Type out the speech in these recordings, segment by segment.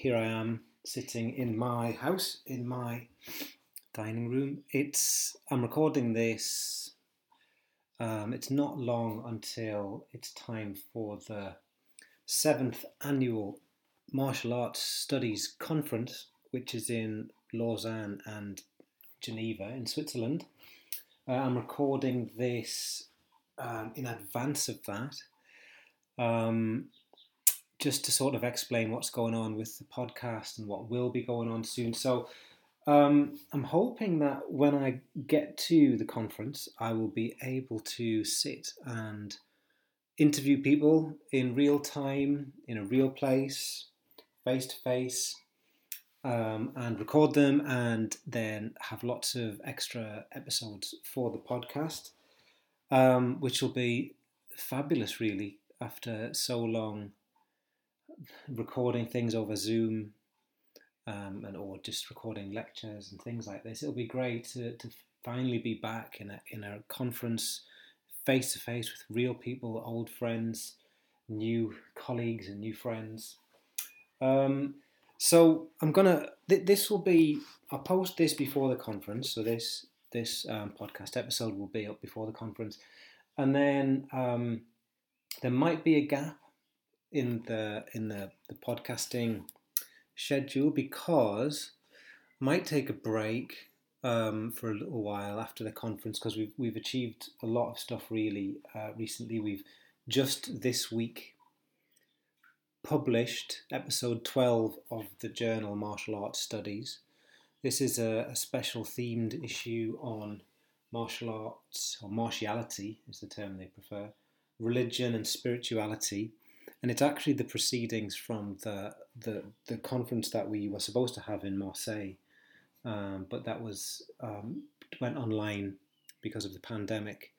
here I am sitting in my house, in my dining room. It's I'm recording this. Um, it's not long until it's time for the seventh annual martial arts studies conference, which is in Lausanne and Geneva in Switzerland. Uh, I'm recording this um, in advance of that. Um, just to sort of explain what's going on with the podcast and what will be going on soon. So, um, I'm hoping that when I get to the conference, I will be able to sit and interview people in real time, in a real place, face to face, and record them, and then have lots of extra episodes for the podcast, um, which will be fabulous, really, after so long recording things over Zoom um, and or just recording lectures and things like this. It'll be great to, to finally be back in a in a conference face to face with real people, old friends, new colleagues, and new friends. Um, so I'm gonna. Th- this will be. I'll post this before the conference. So this this um, podcast episode will be up before the conference, and then um, there might be a gap in the in the, the podcasting schedule because might take a break um, for a little while after the conference because we've we've achieved a lot of stuff really uh, recently. We've just this week published episode 12 of the journal Martial Arts Studies. This is a, a special themed issue on martial arts or martiality is the term they prefer, religion and spirituality and it's actually the proceedings from the the, the conference that we were supposed to have in Marseille, um, but that was um, went online because of the pandemic.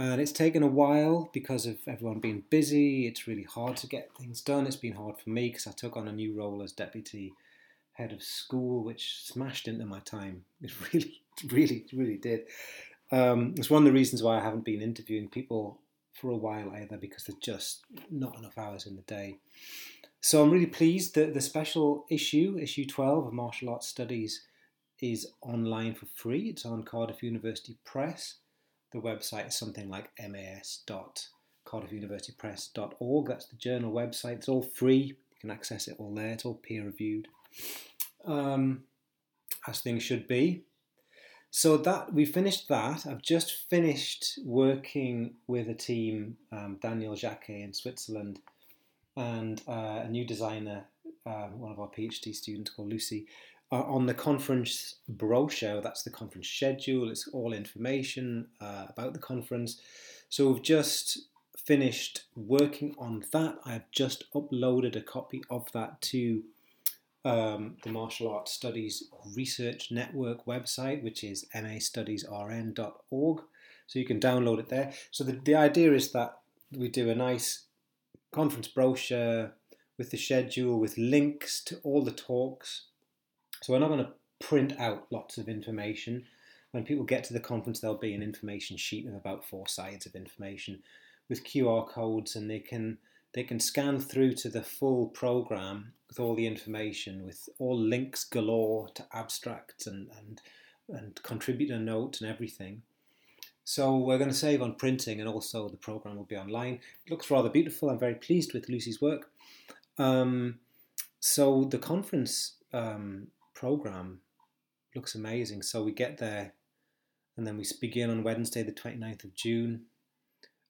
And it's taken a while because of everyone being busy. It's really hard to get things done. It's been hard for me because I took on a new role as deputy head of school, which smashed into my time. It really, really, really did. Um, it's one of the reasons why I haven't been interviewing people for a while either because there's just not enough hours in the day. So I'm really pleased that the special issue, issue 12 of Martial Arts Studies, is online for free. It's on Cardiff University Press. The website is something like mas.cardiffuniversitypress.org. That's the journal website. It's all free. You can access it all there. It's all peer reviewed, um, as things should be. So that we finished that. I've just finished working with a team, um, Daniel Jaquet in Switzerland, and uh, a new designer, uh, one of our PhD students called Lucy, uh, on the conference brochure. That's the conference schedule. It's all information uh, about the conference. So we've just finished working on that. I've just uploaded a copy of that to um, the Martial Arts Studies Research Network website, which is mastudiesrn.org. So you can download it there. So the, the idea is that we do a nice conference brochure with the schedule, with links to all the talks. So we're not going to print out lots of information. When people get to the conference, there'll be an information sheet with about four sides of information with QR codes, and they can they can scan through to the full program with all the information, with all links galore to abstracts and, and, and contributor notes and everything. So we're going to save on printing and also the program will be online. It looks rather beautiful. I'm very pleased with Lucy's work. Um, so the conference um, program looks amazing. So we get there and then we begin on Wednesday, the 29th of June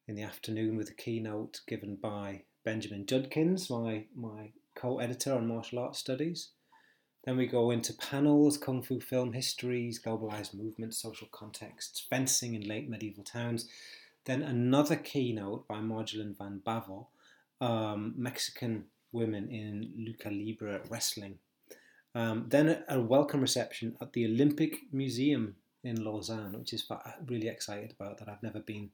in the afternoon with a keynote given by Benjamin Judkins, my, my co editor on martial arts studies. Then we go into panels, kung fu film histories, globalized movements, social contexts, fencing in late medieval towns. Then another keynote by Marjolin van Bavel, um, Mexican women in lucha libre wrestling. Um, then a, welcome reception at the Olympic Museum in Lausanne, which is really excited about that. I've never been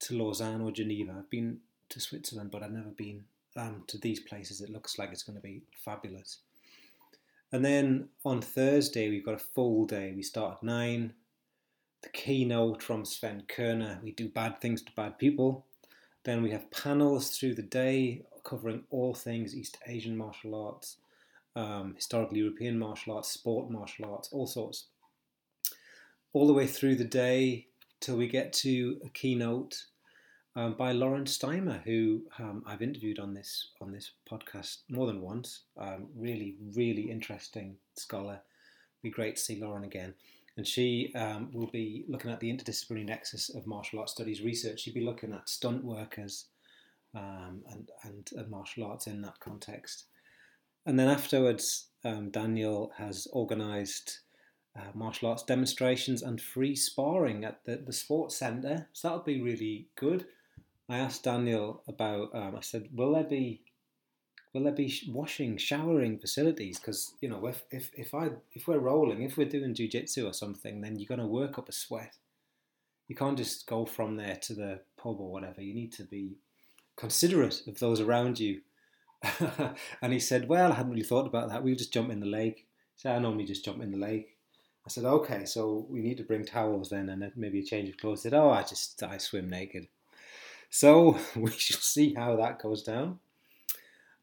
to Lausanne or Geneva. I've been to Switzerland, but I've never been um, to these places. It looks like it's going to be fabulous. And then on Thursday, we've got a full day. We start at nine. The keynote from Sven Koerner. We do bad things to bad people. Then we have panels through the day covering all things East Asian martial arts. um, historical European martial arts, sport martial arts, all sorts. All the way through the day till we get to a keynote um, by Lauren Steimer, who um, I've interviewed on this on this podcast more than once. Um, really, really interesting scholar. Be great to see Lauren again. And she um, will be looking at the interdisciplinary nexus of martial arts studies research. She'll be looking at stunt workers um, and, and, and martial arts in that context. And then afterwards, um, Daniel has organised uh, martial arts demonstrations and free sparring at the, the sports centre. So that'll be really good. I asked Daniel about. Um, I said, "Will there be, will there be washing, showering facilities? Because you know, if if if I if we're rolling, if we're doing jujitsu or something, then you're going to work up a sweat. You can't just go from there to the pub or whatever. You need to be considerate of those around you." and he said, "Well, I hadn't really thought about that. We'll just jump in the lake." So I normally just jump in the lake. I said, "Okay, so we need to bring towels then, and maybe a change of clothes." He said, "Oh, I just I swim naked." So we shall see how that goes down.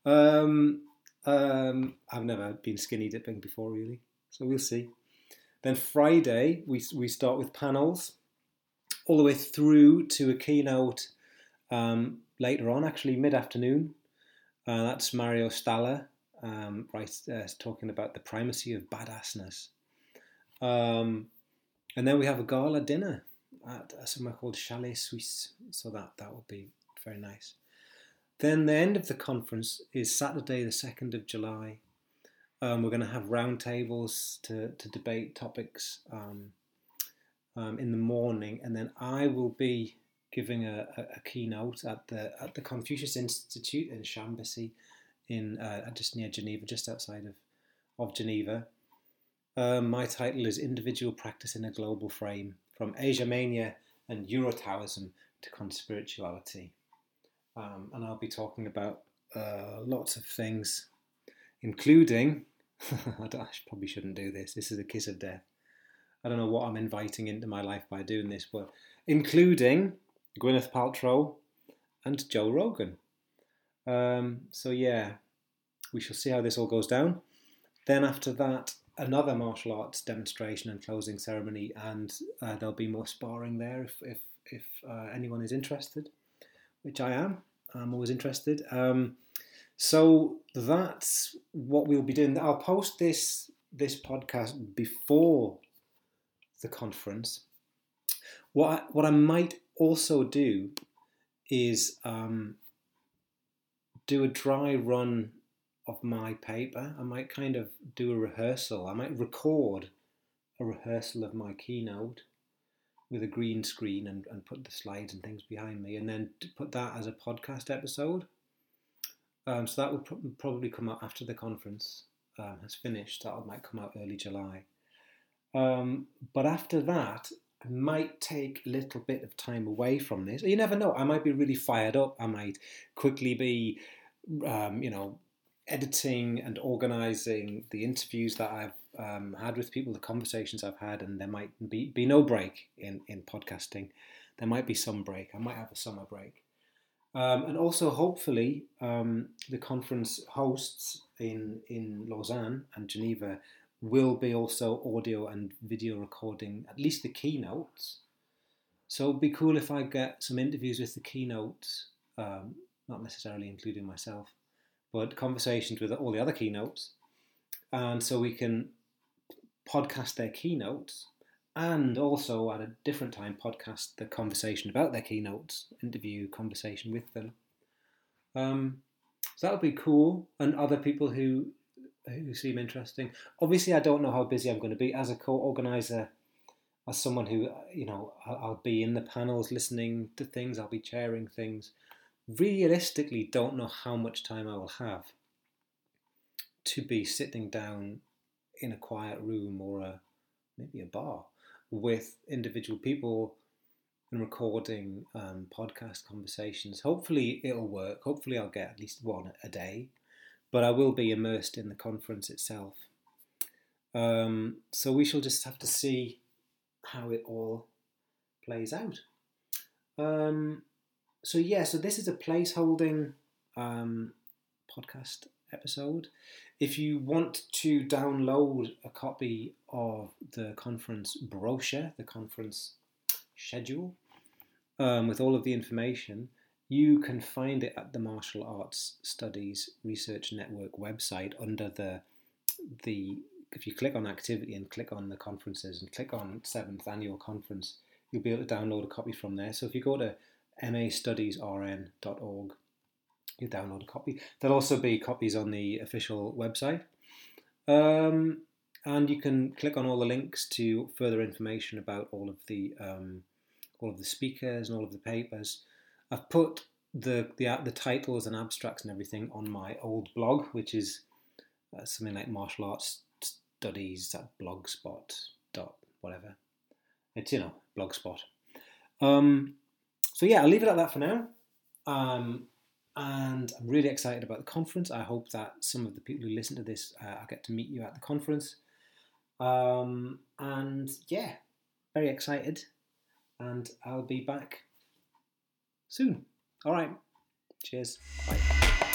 Um, um, I've never been skinny dipping before, really, so we'll see. Then Friday, we, we start with panels all the way through to a keynote um, later on, actually mid afternoon. Uh, that's Mario Staller, um, right, uh, talking about the primacy of badassness. Um, and then we have a gala dinner at somewhere called Chalet Suisse. So that that will be very nice. Then the end of the conference is Saturday, the second of July. Um, we're going to have roundtables to to debate topics um, um, in the morning, and then I will be giving a, a, a, keynote at the at the Confucius Institute in Chambésy, in uh, just near Geneva, just outside of of Geneva. Um, my title is Individual Practice in a Global Frame from Asia Mania and Euro-Taoism to Conspirituality. Um, and I'll be talking about uh, lots of things, including, I, I, probably shouldn't do this, this is a kiss of death. I don't know what I'm inviting into my life by doing this, but including Gwyneth Paltrow and Joe Rogan. Um, so, yeah, we shall see how this all goes down. Then, after that, another martial arts demonstration and closing ceremony, and uh, there'll be more sparring there if if, if uh, anyone is interested, which I am. I'm always interested. Um, so that's what we'll be doing. I'll post this this podcast before the conference. What I, what I might also do is um, do a dry run of my paper. I might kind of do a rehearsal. I might record a rehearsal of my keynote with a green screen and, and put the slides and things behind me, and then put that as a podcast episode. Um, so that would pro- probably come out after the conference um, has finished. That might come out early July. Um, but after that, I might take a little bit of time away from this. You never know. I might be really fired up. I might quickly be, um, you know, editing and organizing the interviews that I've um, had with people, the conversations I've had, and there might be, be no break in, in podcasting. There might be some break. I might have a summer break. Um, and also, hopefully, um, the conference hosts in, in Lausanne and Geneva will be also audio and video recording, at least the keynotes. So it'd be cool if I get some interviews with the keynotes, um, not necessarily including myself, but conversations with all the other keynotes. And so we can podcast their keynotes and also at a different time podcast the conversation about their keynotes, interview conversation with them. Um, so that would be cool, and other people who who seem interesting. Obviously, I don't know how busy I'm going to be as a co-organizer, as someone who you know I'll be in the panels listening to things, I'll be chairing things realistically don't know how much time I will have to be sitting down in a quiet room or a maybe a bar with individual people and recording um, podcast conversations. Hopefully it'll work. Hopefully I'll get at least one a day, but I will be immersed in the conference itself. Um, so we shall just have to see how it all plays out. Um, so yeah, so this is a placeholding um, podcast episode. if you want to download a copy of the conference brochure, the conference schedule, um, with all of the information, you can find it at the Martial Arts Studies Research Network website under the the if you click on activity and click on the conferences and click on seventh annual conference, you'll be able to download a copy from there. So if you go to mastudiesrn.org, you download a copy. There'll also be copies on the official website. Um, and you can click on all the links to further information about all of the um, all of the speakers and all of the papers. I've put the the the titles and abstracts and everything on my old blog, which is uh, something like martial arts studies at blogspot dot whatever. It's you know blogspot. Um, so yeah, I'll leave it at that for now. Um, and I'm really excited about the conference. I hope that some of the people who listen to this, uh, I get to meet you at the conference. Um, and yeah, very excited. And I'll be back soon. All right. Cheers. Bye.